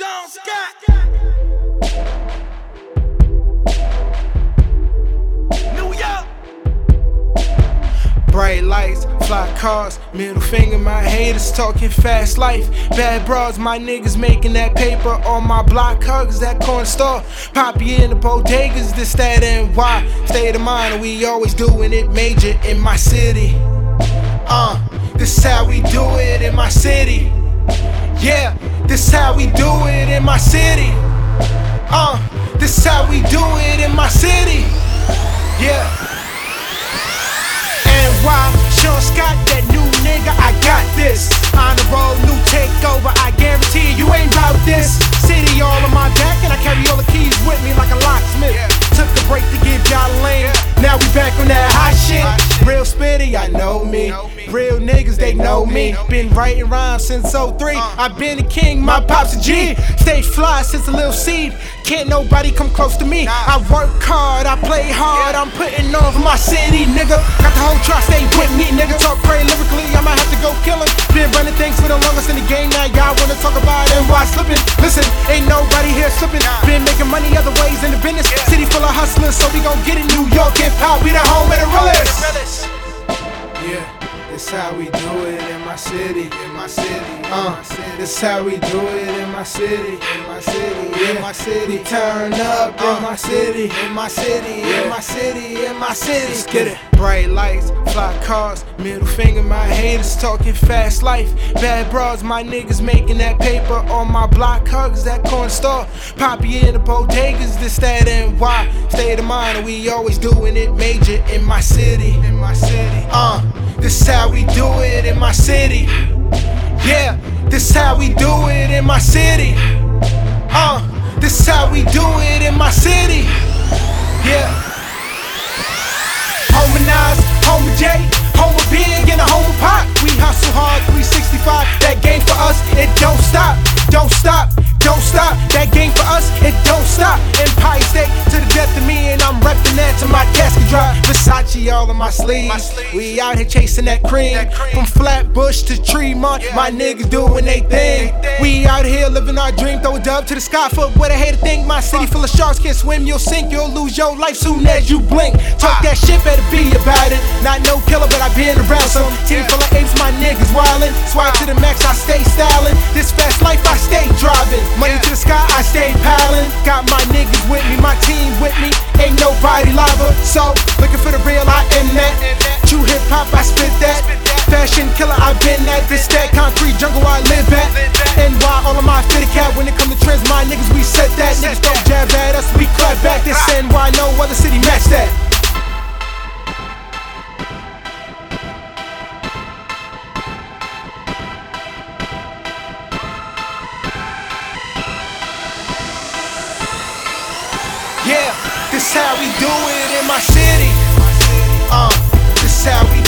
Sean Scott. New York. Bright lights, fly cars, middle finger, my haters talking fast life. Bad bras, my niggas making that paper on my block, hugs that corn store. Poppy in the bodegas, this, that, and why. State of mind, we always doing it major in my city. Uh, this how we do it in my city. Yeah, this how we do it in my city. Uh, this how we do it in my know me. Real niggas, they know me. Been writing rhymes since 03. Uh. I've been a king, my pop's a G. Stay fly since a little seed. Can't nobody come close to me. I work hard, I play hard. I'm putting on for my city, nigga. Got the whole trust, stay with me, nigga. Talk crazy lyrically, I might have to go kill him. Been running things for the longest in the game. Now y'all wanna talk about it and why slipping. Listen, ain't nobody here slipping. Been making money other ways in the business. City full of hustlers, so we gon' get it. New York hip hop, we the home of the realest. Yeah, this how we do it in my city, in my city. Uh, this how we do it in my city, in my city, in my city. Turn up in my city, in my city, in my city, in my city. Let's get it. Bright lights, fly cars, middle finger, my haters talking fast life. Bad bras, my niggas making that paper on my block, hugs that corner store. Poppy in the bodegas, this, that, and why. State of mind, we always doing it major in my city, in my city. Uh, this is how we do it in my city. Yeah, this how we do it in my city. Uh, this is how we do it in my city. Yeah. Home of J, home of Big, and a home of Pop. We hustle hard, 365. That game for us, it don't stop, don't stop, don't stop. That game for us, it don't stop. Versace all on my sleeves. We out here chasing that cream. From Flatbush to Tremont, my niggas doing they thing. We out here living our dream. Throw a dub to the sky for what a hater think. My city full of sharks can't swim, you'll sink. You'll lose your life soon as you blink. Talk ah. that shit, better be about it. Not no killer, but I been around some. Team full of apes, my niggas wildin'. Swag to the max, I stay styling. This fast life, I stay driving. Money to the sky, I stay piling. Got my niggas with me, my team with me. Ain't nobody lava. So, looking I spit that. Fashion killer, I been that. This that concrete jungle I live at. And why all of my fitted cat when it come to trends, my niggas we set that. Niggas don't jab at us, we clap back. This why no other city match that. Yeah, this how we do it in my city. Uh, this how we